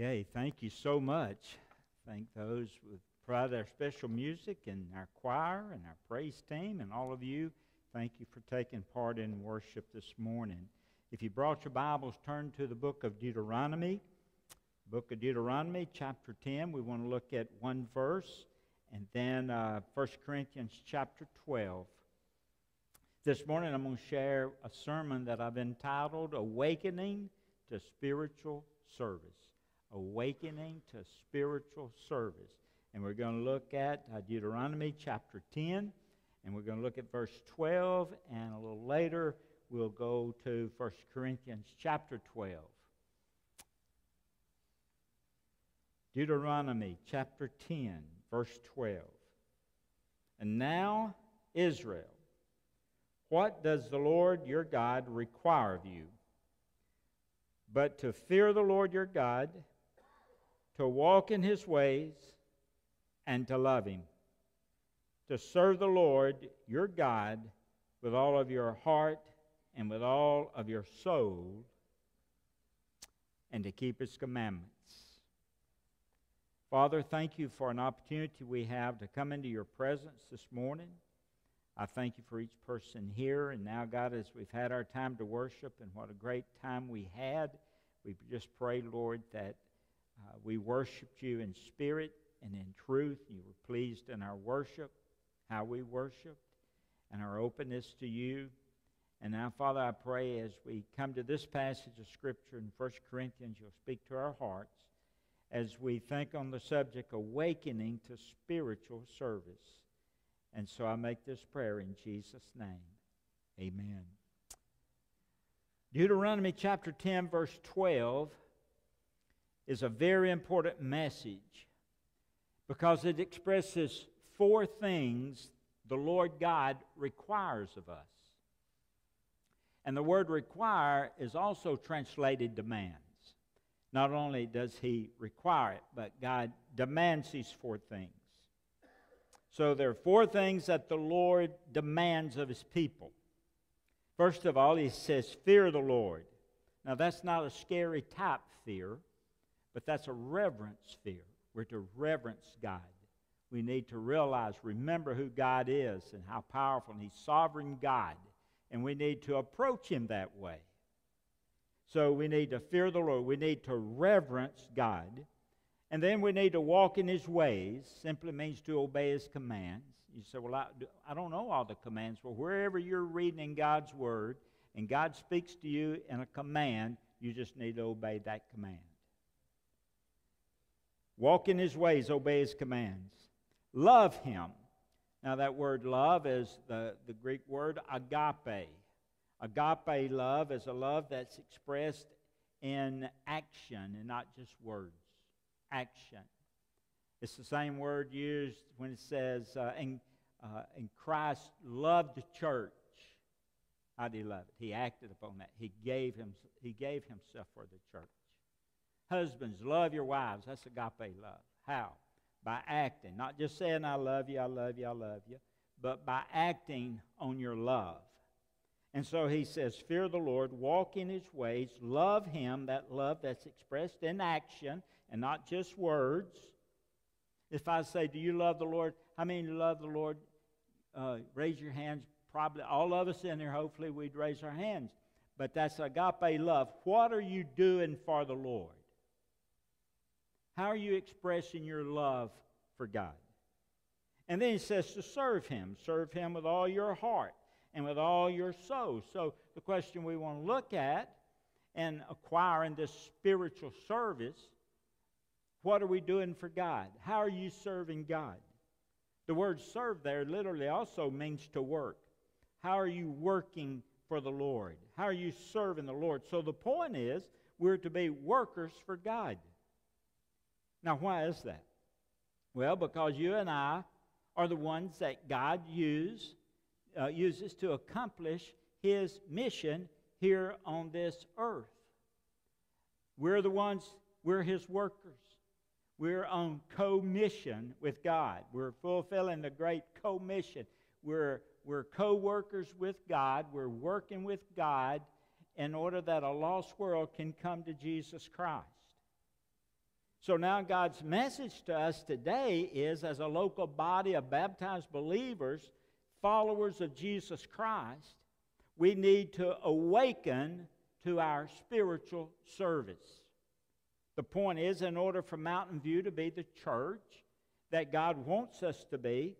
Okay, thank you so much. Thank those who provide our special music and our choir and our praise team and all of you. Thank you for taking part in worship this morning. If you brought your Bibles, turn to the book of Deuteronomy. Book of Deuteronomy, chapter 10. We want to look at one verse and then uh, 1 Corinthians chapter 12. This morning I'm going to share a sermon that I've entitled Awakening to Spiritual Service awakening to spiritual service. And we're going to look at uh, Deuteronomy chapter 10, and we're going to look at verse 12, and a little later we'll go to 1 Corinthians chapter 12. Deuteronomy chapter 10, verse 12. And now, Israel, what does the Lord your God require of you? But to fear the Lord your God, to walk in his ways and to love him, to serve the Lord your God with all of your heart and with all of your soul, and to keep his commandments. Father, thank you for an opportunity we have to come into your presence this morning. I thank you for each person here. And now, God, as we've had our time to worship, and what a great time we had, we just pray, Lord, that uh, we worshiped you in spirit and in truth. You were pleased in our worship, how we worshiped, and our openness to you. And now, Father, I pray as we come to this passage of Scripture in 1 Corinthians, you'll speak to our hearts as we think on the subject awakening to spiritual service. And so I make this prayer in Jesus' name. Amen. Deuteronomy chapter 10, verse 12 is a very important message because it expresses four things the Lord God requires of us. And the word require is also translated demands. Not only does he require it, but God demands these four things. So there are four things that the Lord demands of his people. First of all, he says, Fear the Lord. Now, that's not a scary type fear. But that's a reverence fear. We're to reverence God. We need to realize, remember who God is and how powerful, and He's sovereign God. And we need to approach Him that way. So we need to fear the Lord. We need to reverence God. And then we need to walk in His ways. Simply means to obey His commands. You say, Well, I, don't know all the commands. Well, wherever you're reading in God's Word and God speaks to you in a command, you just need to obey that command. Walk in his ways, obey his commands. Love him. Now, that word love is the, the Greek word agape. Agape love is a love that's expressed in action and not just words. Action. It's the same word used when it says, uh, in, uh, in Christ loved the church. How did he love it? He acted upon that. He gave, him, he gave himself for the church. Husbands, love your wives. That's agape love. How? By acting. Not just saying, I love you, I love you, I love you, but by acting on your love. And so he says, Fear the Lord, walk in his ways, love him, that love that's expressed in action and not just words. If I say, Do you love the Lord? How many love the Lord? Uh, raise your hands. Probably all of us in here, hopefully, we'd raise our hands. But that's agape love. What are you doing for the Lord? How are you expressing your love for God? And then he says to serve him. Serve him with all your heart and with all your soul. So the question we want to look at and acquiring this spiritual service, what are we doing for God? How are you serving God? The word serve there literally also means to work. How are you working for the Lord? How are you serving the Lord? So the point is, we're to be workers for God. Now, why is that? Well, because you and I are the ones that God use, uh, uses to accomplish His mission here on this earth. We're the ones, we're His workers. We're on co mission with God. We're fulfilling the great co mission. We're, we're co workers with God. We're working with God in order that a lost world can come to Jesus Christ. So now God's message to us today is as a local body of baptized believers, followers of Jesus Christ, we need to awaken to our spiritual service. The point is, in order for Mountain View to be the church that God wants us to be,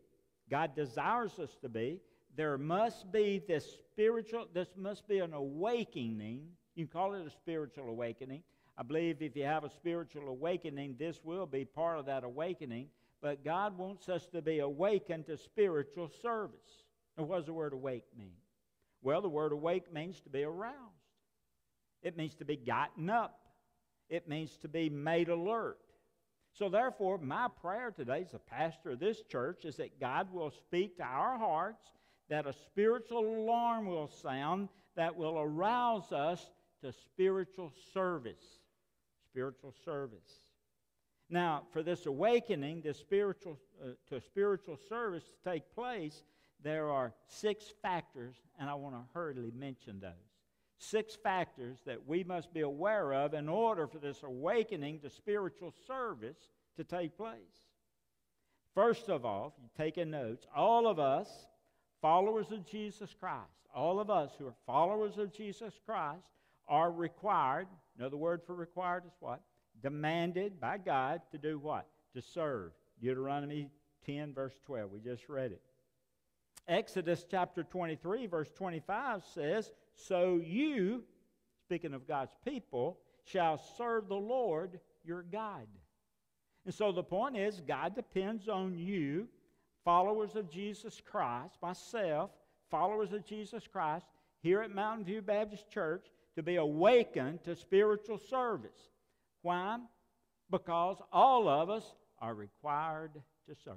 God desires us to be, there must be this spiritual, this must be an awakening. You can call it a spiritual awakening. I believe if you have a spiritual awakening, this will be part of that awakening. But God wants us to be awakened to spiritual service. And what does the word awake mean? Well, the word awake means to be aroused, it means to be gotten up, it means to be made alert. So, therefore, my prayer today as a pastor of this church is that God will speak to our hearts, that a spiritual alarm will sound that will arouse us to spiritual service. Spiritual service. Now, for this awakening, this spiritual, uh, to spiritual service to take place, there are six factors, and I want to hurriedly mention those. Six factors that we must be aware of in order for this awakening to spiritual service to take place. First of all, you take in notes, all of us, followers of Jesus Christ, all of us who are followers of Jesus Christ, are required, another word for required is what? Demanded by God to do what? To serve. Deuteronomy 10, verse 12. We just read it. Exodus chapter 23, verse 25 says, So you, speaking of God's people, shall serve the Lord your God. And so the point is, God depends on you, followers of Jesus Christ, myself, followers of Jesus Christ, here at Mountain View Baptist Church, to be awakened to spiritual service. Why? Because all of us are required to serve.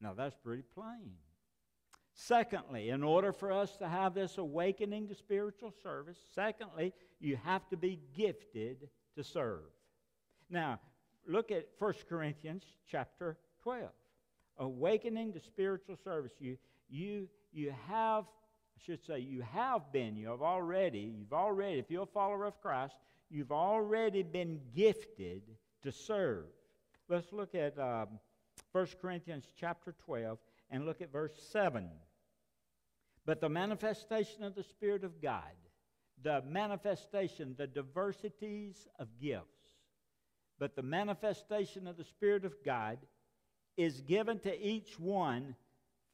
Now, that's pretty plain. Secondly, in order for us to have this awakening to spiritual service, secondly, you have to be gifted to serve. Now, look at 1 Corinthians chapter 12. Awakening to spiritual service. You, you, you have, I should say, you have been, you have already, you've already, if you're a follower of Christ, you've already been gifted to serve. Let's look at um, 1 Corinthians chapter 12 and look at verse 7. But the manifestation of the Spirit of God, the manifestation, the diversities of gifts, but the manifestation of the Spirit of God is given to each one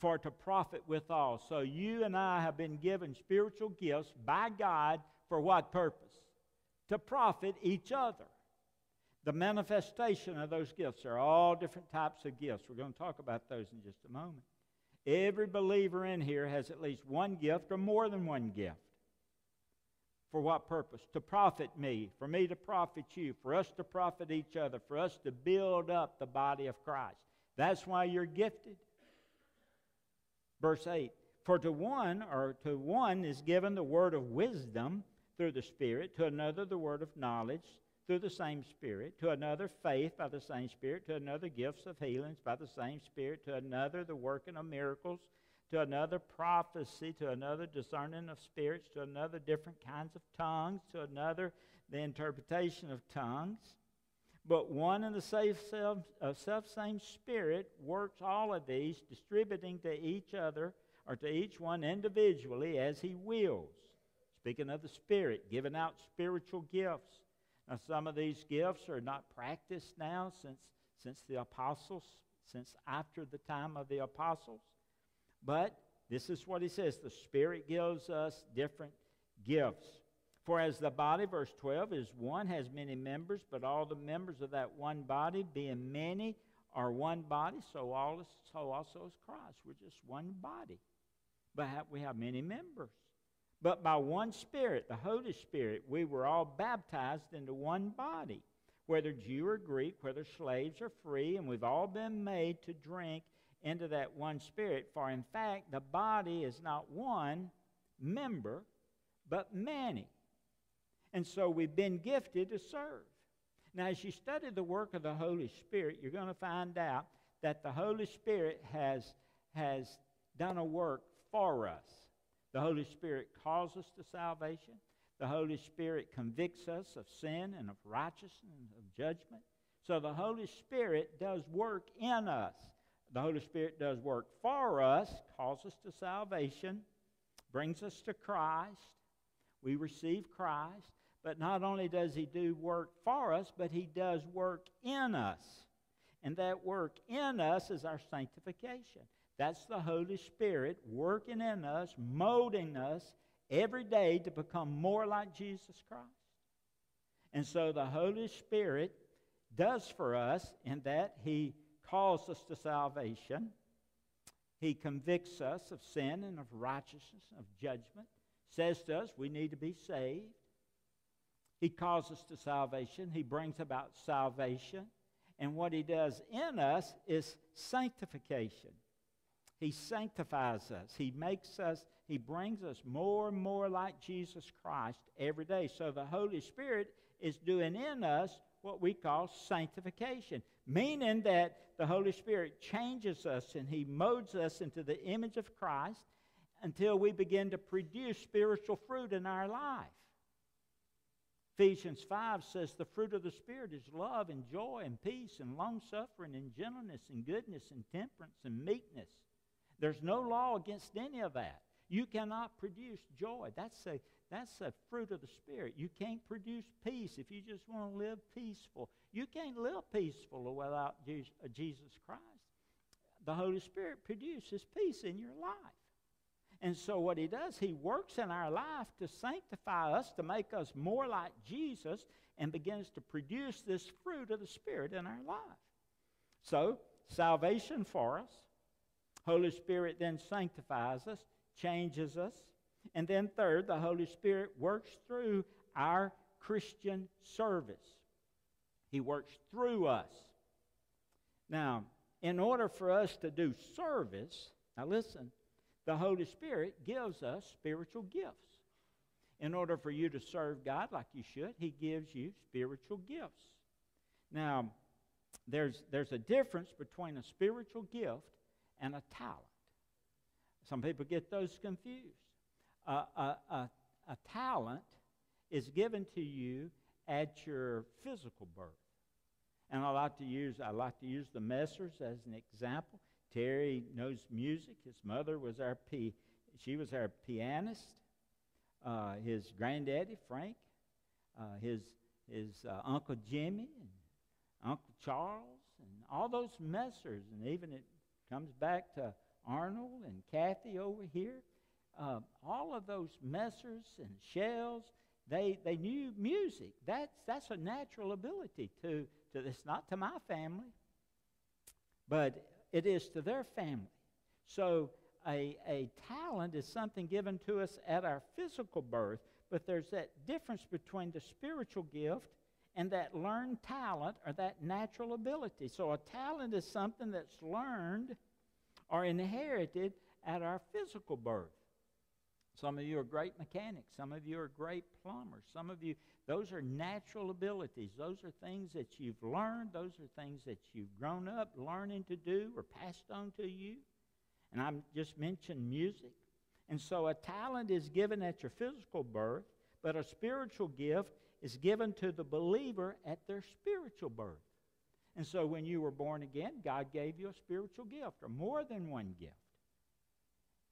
for to profit withal. So you and I have been given spiritual gifts by God for what purpose? To profit each other. The manifestation of those gifts are all different types of gifts. We're going to talk about those in just a moment. Every believer in here has at least one gift or more than one gift. For what purpose? To profit me, for me to profit you, for us to profit each other, for us to build up the body of Christ. That's why you're gifted. Verse 8 For to one, or to one is given the word of wisdom through the Spirit, to another the word of knowledge through the same Spirit, to another faith by the same Spirit, to another gifts of healings by the same Spirit, to another the working of miracles, to another prophecy, to another discerning of spirits, to another different kinds of tongues, to another the interpretation of tongues. But one and the same self, uh, self same Spirit works all of these, distributing to each other or to each one individually as He wills. Speaking of the Spirit, giving out spiritual gifts now, some of these gifts are not practiced now since, since the apostles, since after the time of the apostles. But this is what he says the Spirit gives us different gifts. For as the body, verse 12, is one, has many members, but all the members of that one body, being many, are one body, so, all is, so also is Christ. We're just one body. But we have many members. But by one Spirit, the Holy Spirit, we were all baptized into one body, whether Jew or Greek, whether slaves or free, and we've all been made to drink into that one Spirit. For in fact, the body is not one member, but many. And so we've been gifted to serve. Now, as you study the work of the Holy Spirit, you're going to find out that the Holy Spirit has, has done a work for us. The Holy Spirit calls us to salvation. The Holy Spirit convicts us of sin and of righteousness and of judgment. So the Holy Spirit does work in us. The Holy Spirit does work for us, calls us to salvation, brings us to Christ. We receive Christ. But not only does He do work for us, but He does work in us. And that work in us is our sanctification. That's the Holy Spirit working in us, molding us every day to become more like Jesus Christ. And so the Holy Spirit does for us in that He calls us to salvation. He convicts us of sin and of righteousness, of judgment, says to us we need to be saved. He calls us to salvation. He brings about salvation. And what he does in us is sanctification. He sanctifies us. He makes us, he brings us more and more like Jesus Christ every day. So the Holy Spirit is doing in us what we call sanctification, meaning that the Holy Spirit changes us and he molds us into the image of Christ until we begin to produce spiritual fruit in our life. Ephesians 5 says the fruit of the Spirit is love and joy and peace and long suffering and gentleness and goodness and temperance and meekness. There's no law against any of that. You cannot produce joy. That's a, that's a fruit of the Spirit. You can't produce peace if you just want to live peaceful. You can't live peaceful without uh, Jesus Christ. The Holy Spirit produces peace in your life. And so, what He does, He works in our life to sanctify us, to make us more like Jesus, and begins to produce this fruit of the Spirit in our life. So, salvation for us. Holy Spirit then sanctifies us, changes us. And then, third, the Holy Spirit works through our Christian service. He works through us. Now, in order for us to do service, now listen, the Holy Spirit gives us spiritual gifts. In order for you to serve God like you should, He gives you spiritual gifts. Now, there's, there's a difference between a spiritual gift and a talent. Some people get those confused. Uh, a, a, a talent is given to you at your physical birth. And I like to use I like to use the Messers as an example. Terry knows music. His mother was our p. She was our pianist. Uh, his granddaddy Frank, uh, his his uh, uncle Jimmy and Uncle Charles, and all those Messers, and even it comes back to Arnold and Kathy over here. Uh, all of those Messers and Shells, they they knew music. That's that's a natural ability to to this, not to my family, but it is to their family. So a, a talent is something given to us at our physical birth, but there's that difference between the spiritual gift and that learned talent or that natural ability. So a talent is something that's learned or inherited at our physical birth. Some of you are great mechanics. Some of you are great plumbers. Some of you, those are natural abilities. Those are things that you've learned. Those are things that you've grown up learning to do or passed on to you. And I just mentioned music. And so a talent is given at your physical birth, but a spiritual gift is given to the believer at their spiritual birth. And so when you were born again, God gave you a spiritual gift or more than one gift.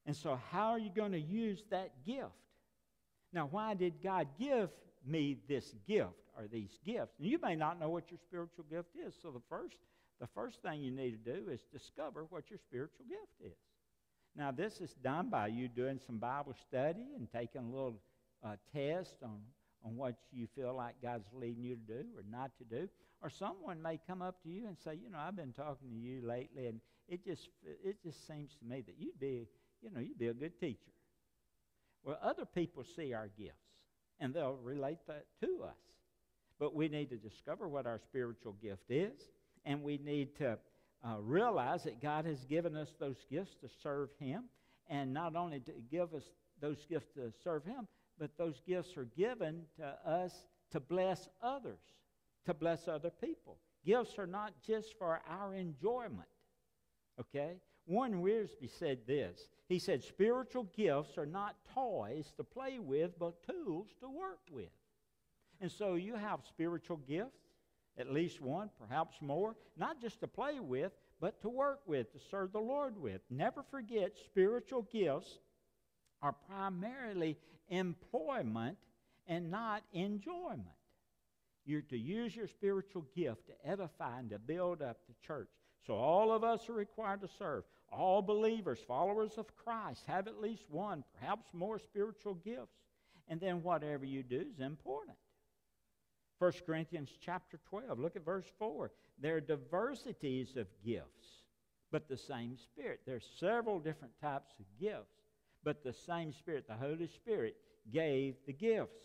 And so, how are you going to use that gift? Now, why did God give me this gift or these gifts? And you may not know what your spiritual gift is. So, the first, the first thing you need to do is discover what your spiritual gift is. Now, this is done by you doing some Bible study and taking a little uh, test on, on what you feel like God's leading you to do or not to do. Or someone may come up to you and say, you know, I've been talking to you lately, and it just it just seems to me that you'd be you know, you'd be a good teacher. Well, other people see our gifts, and they'll relate that to us. But we need to discover what our spiritual gift is, and we need to uh, realize that God has given us those gifts to serve Him, and not only to give us those gifts to serve Him, but those gifts are given to us to bless others, to bless other people. Gifts are not just for our enjoyment, okay? Warren Wiersbe said this. He said, Spiritual gifts are not toys to play with, but tools to work with. And so you have spiritual gifts At least one, perhaps more. Not just to play with, but to work with, to serve the Lord with. Never forget, spiritual gifts are primarily employment and not enjoyment. You're to use your spiritual gift to edify and to build up the church. So all of us are required to serve. All believers, followers of Christ, have at least one, perhaps more spiritual gifts. And then whatever you do is important. 1 Corinthians chapter 12, look at verse 4. There are diversities of gifts, but the same Spirit. There are several different types of gifts, but the same Spirit, the Holy Spirit, gave the gifts.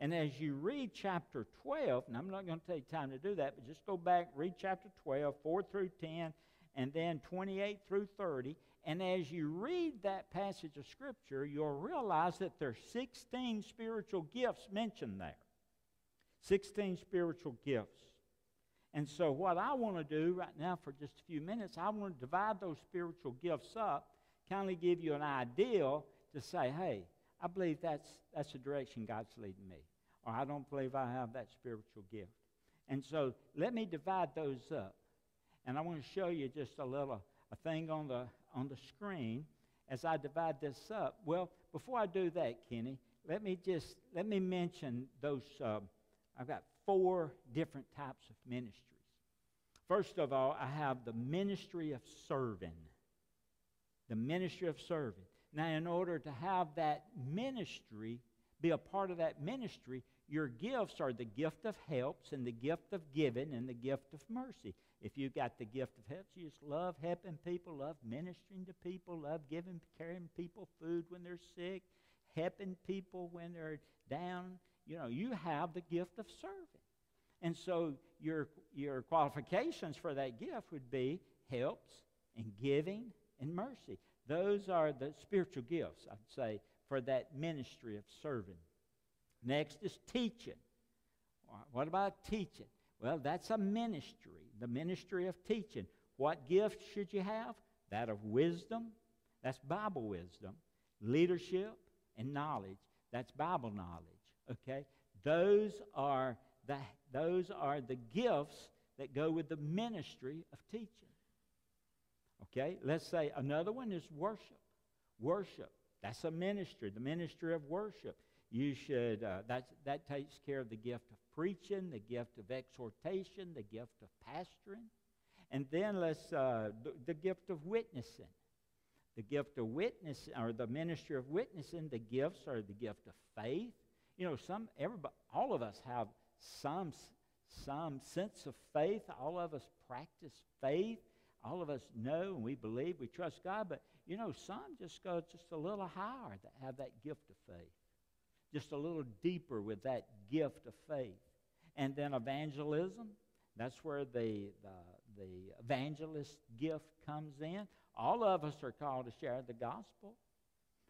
And as you read chapter 12, and I'm not going to take time to do that, but just go back, read chapter 12, 4 through 10, and then 28 through 30. And as you read that passage of Scripture, you'll realize that there's 16 spiritual gifts mentioned there. 16 spiritual gifts. And so, what I want to do right now for just a few minutes, I want to divide those spiritual gifts up, kind of give you an idea to say, hey, I believe that's, that's the direction God's leading me. Or I don't believe I have that spiritual gift. And so, let me divide those up. And I want to show you just a little a thing on the, on the screen as I divide this up. Well, before I do that, Kenny, let me just let me mention those. Uh, I've got four different types of ministries. First of all, I have the ministry of serving. The ministry of serving. Now, in order to have that ministry, be a part of that ministry, your gifts are the gift of helps and the gift of giving and the gift of mercy. If you've got the gift of helps, you just love helping people, love ministering to people, love giving, carrying people food when they're sick, helping people when they're down. You know, you have the gift of serving. And so your, your qualifications for that gift would be helps and giving and mercy. Those are the spiritual gifts, I'd say, for that ministry of serving. Next is teaching. What about teaching? Well, that's a ministry, the ministry of teaching. What gift should you have? That of wisdom. That's Bible wisdom. Leadership and knowledge. That's Bible knowledge. Okay? Those are the, those are the gifts that go with the ministry of teaching. Okay? Let's say another one is worship. Worship. That's a ministry, the ministry of worship. You should, uh, that, takes care of the gift of preaching, the gift of exhortation, the gift of pastoring. And then let's, uh, the, the gift of witnessing. The gift of witness, or the ministry of witnessing, the gifts are the gift of faith. You know, some, everybody, all of us have some, some sense of faith. All of us practice faith. All of us know and we believe, we trust God. But, you know, some just go just a little higher that have that gift of faith just a little deeper with that gift of faith. And then evangelism, that's where the, the, the evangelist gift comes in. All of us are called to share the gospel.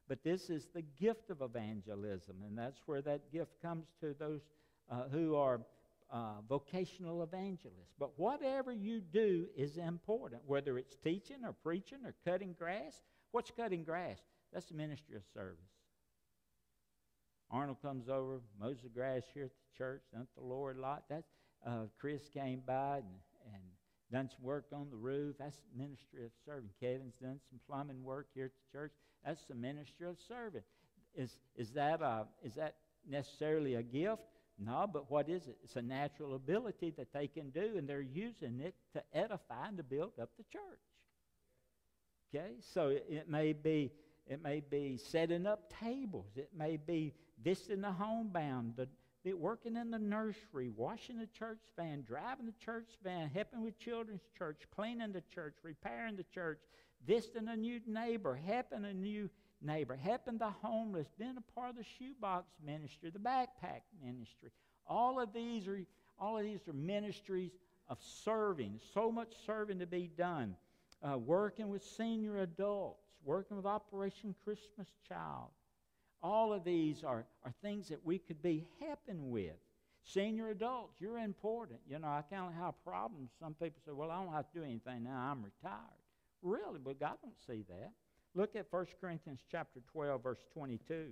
But this is the gift of evangelism, and that's where that gift comes to those uh, who are uh, vocational evangelist. But whatever you do is important, whether it's teaching or preaching or cutting grass. What's cutting grass? That's the ministry of service. Arnold comes over, mows the grass here at the church, done the Lord a lot. That's uh, Chris came by and, and done some work on the roof. That's the ministry of serving. Kevin's done some plumbing work here at the church. That's the ministry of serving. Is is that uh, is that necessarily a gift? No, but what is it? It's a natural ability that they can do, and they're using it to edify and to build up the church. Okay, so it, may be it may be setting up tables. It may be visiting the homebound, the, the, working in the nursery, washing the church van, driving the church van, helping with children's church, cleaning the church, repairing the church, visiting a new neighbor, helping a new neighbor, helping the homeless, being a part of the shoebox ministry, the backpack ministry. All of these are all of these are ministries of serving. So much serving to be done. Uh, working with senior adults working with Operation Christmas Child. All of these are, are things that we could be helping with. Senior adults, you're important. You know, I kind of have problems. Some people say, well, I don't have to do anything now. I'm retired. Really? But God don't see that. Look at 1 Corinthians chapter 12, verse 22.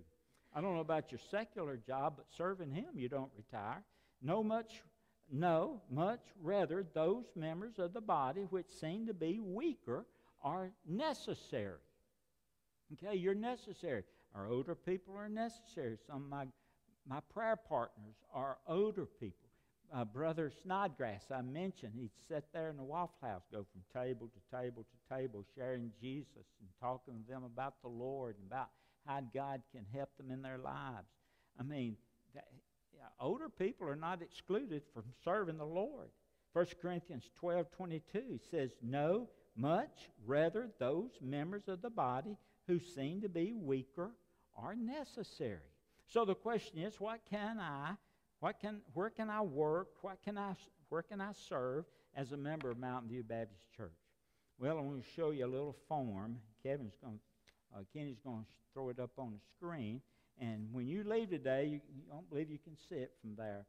I don't know about your secular job, but serving Him, you don't retire. No much, no, much rather, those members of the body which seem to be weaker are necessary. Okay, you're necessary. Our older people are necessary. Some of my, my prayer partners are older people. Uh, Brother Snodgrass, I mentioned, he'd sit there in the Waffle House, go from table to table to table, sharing Jesus and talking to them about the Lord and about how God can help them in their lives. I mean, that, yeah, older people are not excluded from serving the Lord. 1 Corinthians 12 22 says, No, much rather those members of the body who seem to be weaker are necessary. So the question is, what can I, what can, where can I work? What can I, where can I serve as a member of Mountain View Baptist Church? Well, I'm going to show you a little form. Kevin's going, uh, Kenny's going to throw it up on the screen. And when you leave today, you, you don't believe you can see it from there.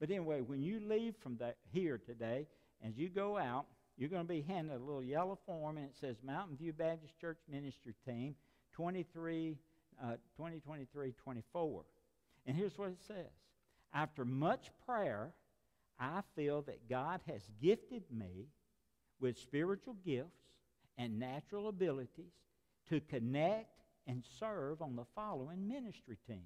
But anyway, when you leave from here today, as you go out, you're going to be handed a little yellow form, and it says Mountain View Baptist Church Ministry Team 23, uh, 2023 24. And here's what it says After much prayer, I feel that God has gifted me with spiritual gifts and natural abilities to connect and serve on the following ministry teams.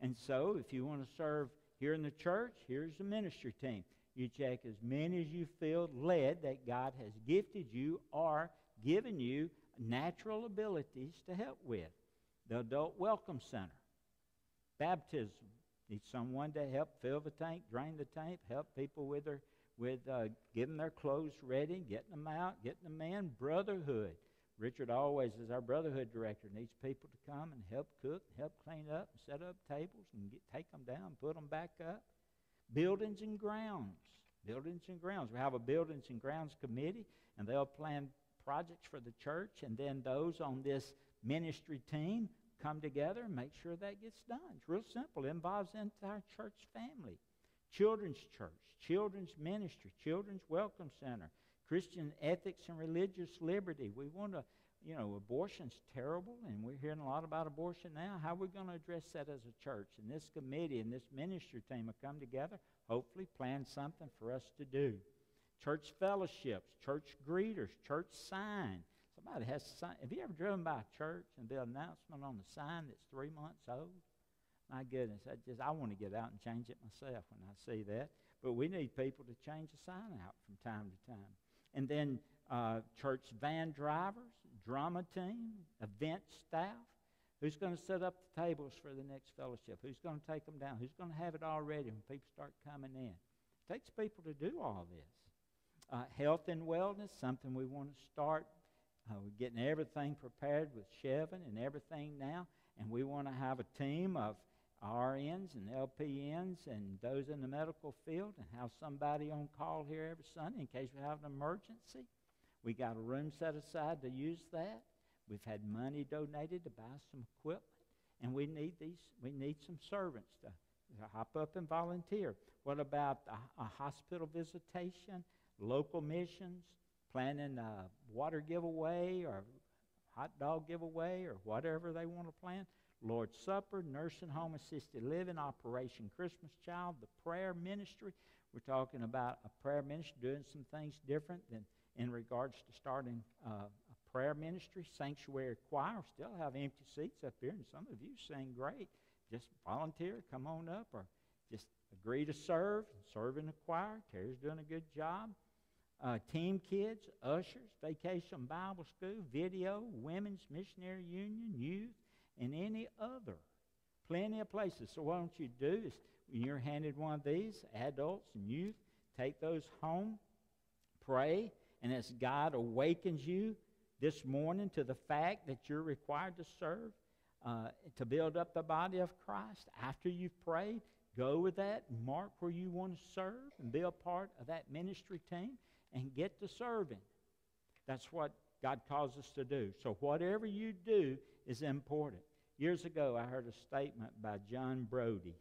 And so, if you want to serve here in the church, here's the ministry team. You check as many as you feel led that God has gifted you or given you natural abilities to help with. The Adult Welcome Center. Baptism. Need someone to help fill the tank, drain the tank, help people with their with uh, getting their clothes ready, getting them out, getting them in. Brotherhood. Richard always, is our brotherhood director, needs people to come and help cook, help clean up, set up tables, and get, take them down, put them back up. Buildings and grounds. Buildings and grounds. We have a buildings and grounds committee, and they'll plan projects for the church, and then those on this ministry team come together and make sure that gets done. It's real simple. It involves the entire church family. Children's church, children's ministry, children's welcome center, Christian ethics and religious liberty. We want to, you know, abortion's terrible, and we're hearing a lot about abortion now. How are we going to address that as a church? And this committee and this ministry team will come together, hopefully plan something for us to do. Church fellowships, church greeters, church sign. Somebody has sign. Have you ever driven by a church and the announcement on the sign that's three months old? My goodness, I just I want to get out and change it myself when I see that. But we need people to change the sign out from time to time and then uh, church van drivers, drama team, event staff. Who's going to set up the tables for the next fellowship? Who's going to take them down? Who's going to have it all ready when people start coming in? It takes people to do all this. Uh, health and wellness, something we want to start. Uh, we're getting everything prepared with Chevin and everything now, and we want to have a team of RNs and LPNs and those in the medical field and have somebody on call here every Sunday in case we have an emergency. We got a room set aside to use that. We've had money donated to buy some equipment, and we need these. We need some servants to, to hop up and volunteer. What about a, a hospital visitation, local missions, planning a water giveaway or hot dog giveaway or whatever they want to plan? Lord's Supper, nursing home assisted living, Operation Christmas Child, the prayer ministry. We're talking about a prayer ministry doing some things different than in regards to starting uh, a prayer ministry. Sanctuary choir still have empty seats up here, and some of you sing great. Just volunteer, come on up, or just agree to serve, serve in the choir. Terry's doing a good job. Uh, team kids, ushers, vacation Bible school, video, women's missionary union, youth, and any other. Plenty of places. So what don't you do is when you're handed one of these, adults and youth, take those home, pray, and as God awakens you this morning to the fact that you're required to serve, uh, to build up the body of Christ, after you've prayed, go with that, mark where you want to serve, and be a part of that ministry team, and get to serving. That's what God calls us to do. So whatever you do is important. Years ago, I heard a statement by John Brodie.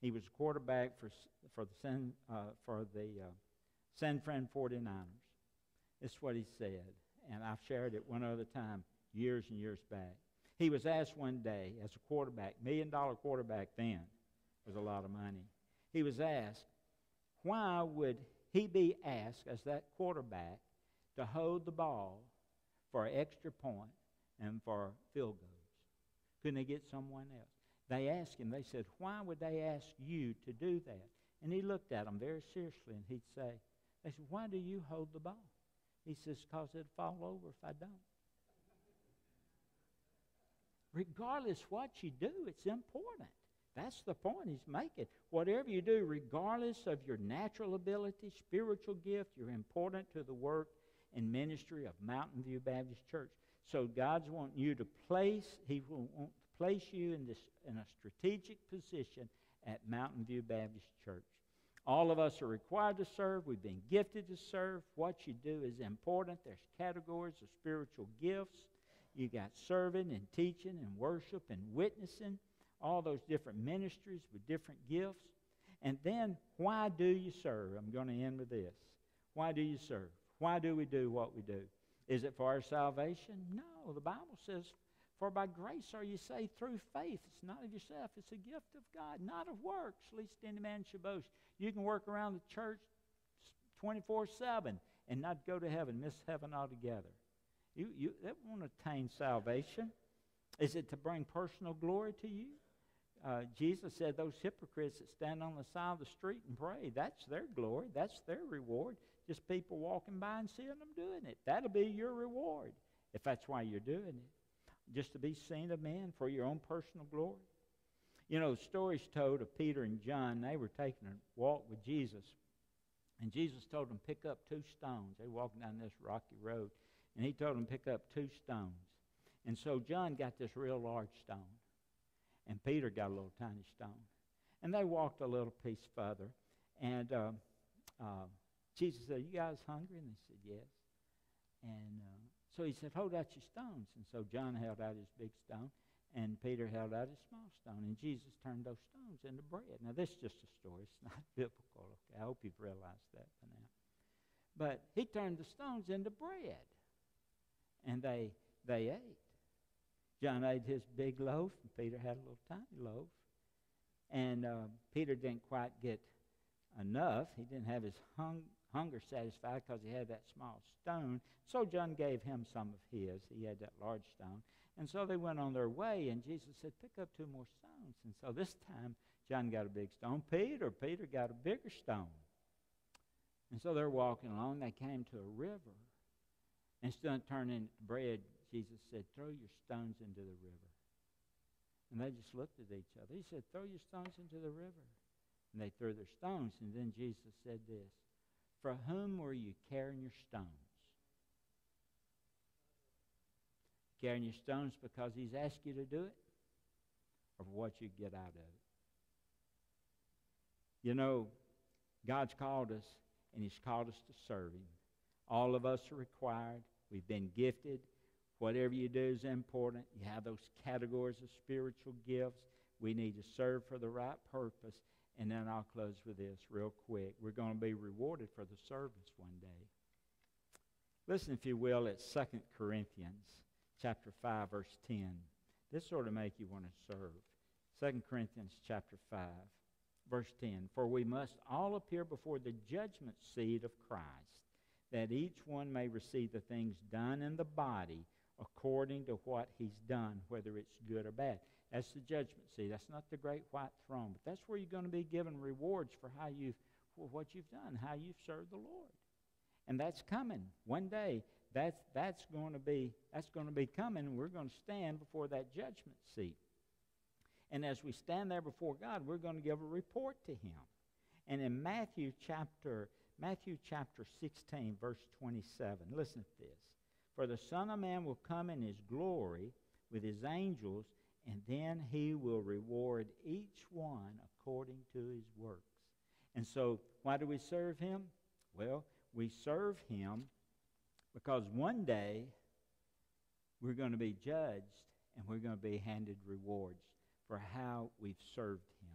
He was quarterback for, for the, San, uh, for the uh, San Fran 49ers. This is what he said, and I've shared it one other time years and years back. He was asked one day, as a quarterback, million dollar quarterback then, was a lot of money. He was asked, why would he be asked as that quarterback to hold the ball for an extra point and for field goals? Couldn't they get someone else? They asked him, they said, Why would they ask you to do that? And he looked at them very seriously and he'd say, They said, Why do you hold the ball? He says, Because it'll fall over if I don't. Regardless what you do, it's important. That's the point he's making. Whatever you do, regardless of your natural ability, spiritual gift, you're important to the work and ministry of Mountain View Baptist Church. So God's wanting you to place, He will want to place you in this in a strategic position at Mountain View Baptist Church. All of us are required to serve. We've been gifted to serve. What you do is important. There's categories of spiritual gifts. You got serving and teaching and worship and witnessing all those different ministries with different gifts. And then, why do you serve? I'm going to end with this. Why do you serve? Why do we do what we do? Is it for our salvation? No. The Bible says, For by grace are you saved through faith. It's not of yourself, it's a gift of God, not of works, lest any man should boast. You can work around the church 24 7 and not go to heaven, miss heaven altogether. You, you, that won't attain salvation. Is it to bring personal glory to you? Uh, Jesus said those hypocrites that stand on the side of the street and pray, that's their glory, that's their reward. Just people walking by and seeing them doing it. That'll be your reward if that's why you're doing it. Just to be seen of men for your own personal glory. You know, the stories told of Peter and John, they were taking a walk with Jesus. And Jesus told them, pick up two stones. They were walking down this rocky road. And he told them, pick up two stones. And so John got this real large stone and Peter got a little tiny stone. And they walked a little piece further, and uh, uh, Jesus said, "You guys hungry?" And they said, "Yes." And uh, so he said, "Hold out your stones." And so John held out his big stone, and Peter held out his small stone, and Jesus turned those stones into bread. Now this is just a story; it's not biblical. Okay, I hope you've realized that by now. But he turned the stones into bread, and they they ate. John ate his big loaf, and Peter had a little tiny loaf. And uh, Peter didn't quite get enough. He didn't have his hung- hunger satisfied because he had that small stone. So John gave him some of his. He had that large stone. And so they went on their way, and Jesus said, Pick up two more stones. And so this time, John got a big stone. Peter, Peter got a bigger stone. And so they're walking along. They came to a river. Instead of turning bread, Jesus said, Throw your stones into the river. And they just looked at each other. He said, Throw your stones into the river. And they threw their stones. And then Jesus said this For whom were you carrying your stones? Carrying your stones because he's asked you to do it? Or for what you get out of it? You know, God's called us, and he's called us to serve him. All of us are required. We've been gifted. Whatever you do is important. You have those categories of spiritual gifts. We need to serve for the right purpose. And then I'll close with this real quick. We're going to be rewarded for the service one day. Listen, if you will, at 2 Corinthians chapter 5, verse 10. This sort of make you want to serve. 2 Corinthians chapter 5, verse 10. For we must all appear before the judgment seat of Christ, that each one may receive the things done in the body according to what he's done, whether it's good or bad. That's the judgment seat. That's not the great white throne, but that's where you're going to be given rewards for how you've for what you've done, how you've served the Lord. And that's coming one day. That's that's going to be that's going to be coming. We're going to stand before that judgment seat. And as we stand there before God, we're going to give a report to him. And in Matthew chapter Matthew chapter 16 verse 27, listen to this. For the Son of Man will come in his glory with his angels, and then he will reward each one according to his works. And so, why do we serve him? Well, we serve him because one day we're going to be judged and we're going to be handed rewards for how we've served him.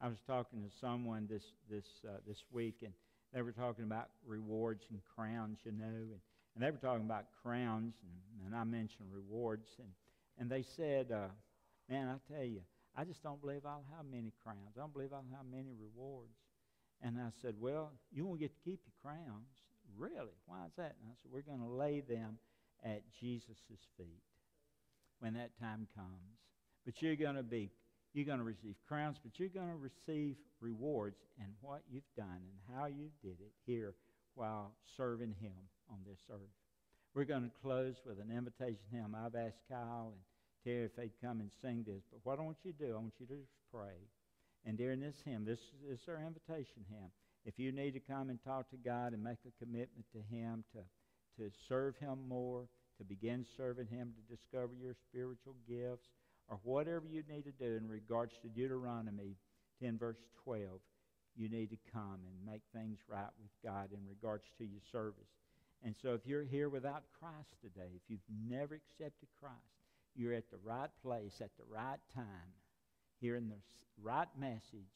I was talking to someone this this uh, this week, and they were talking about rewards and crowns, you know, and and they were talking about crowns, and, and I mentioned rewards, and, and they said, uh, man, I tell you, I just don't believe I'll have many crowns. I don't believe I'll have many rewards. And I said, Well, you won't get to keep your crowns. Really? Why is that? And I said, We're going to lay them at Jesus' feet when that time comes. But you're going to be, you're going to receive crowns, but you're going to receive rewards in what you've done and how you did it here while serving Him on this earth. We're going to close with an invitation hymn. I've asked Kyle and Terry if they'd come and sing this, but what I want you to do, I want you to just pray. And during this hymn, this is our invitation hymn. If you need to come and talk to God and make a commitment to Him, to, to serve Him more, to begin serving Him, to discover your spiritual gifts, or whatever you need to do in regards to Deuteronomy 10, verse 12, you need to come and make things right with God in regards to your service. And so if you're here without Christ today, if you've never accepted Christ, you're at the right place at the right time, hearing the right message,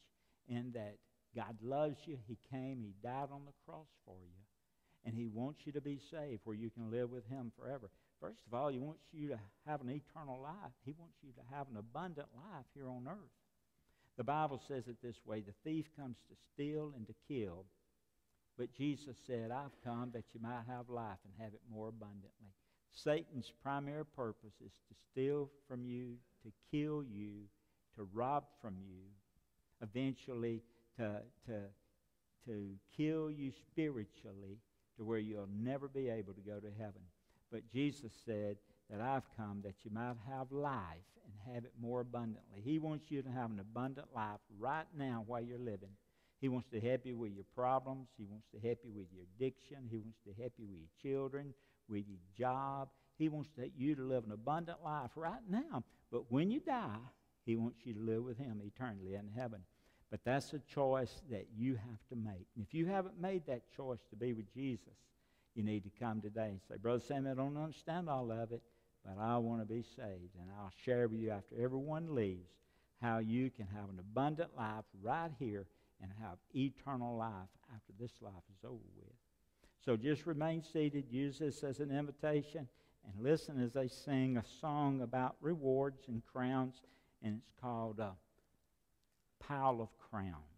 in that God loves you. He came, He died on the cross for you, and He wants you to be saved where you can live with Him forever. First of all, He wants you to have an eternal life, He wants you to have an abundant life here on earth. The Bible says it this way the thief comes to steal and to kill. But Jesus said, I've come that you might have life and have it more abundantly. Satan's primary purpose is to steal from you, to kill you, to rob from you, eventually to, to, to kill you spiritually to where you'll never be able to go to heaven. But Jesus said that I've come that you might have life and have it more abundantly. He wants you to have an abundant life right now while you're living. He wants to help you with your problems. He wants to help you with your addiction. He wants to help you with your children, with your job. He wants to, you to live an abundant life right now. But when you die, He wants you to live with Him eternally in heaven. But that's a choice that you have to make. And if you haven't made that choice to be with Jesus, you need to come today and say, Brother Sam, I don't understand all of it, but I want to be saved. And I'll share with you after everyone leaves how you can have an abundant life right here and have eternal life after this life is over with. So just remain seated, use this as an invitation, and listen as they sing a song about rewards and crowns, and it's called a Pile of Crowns.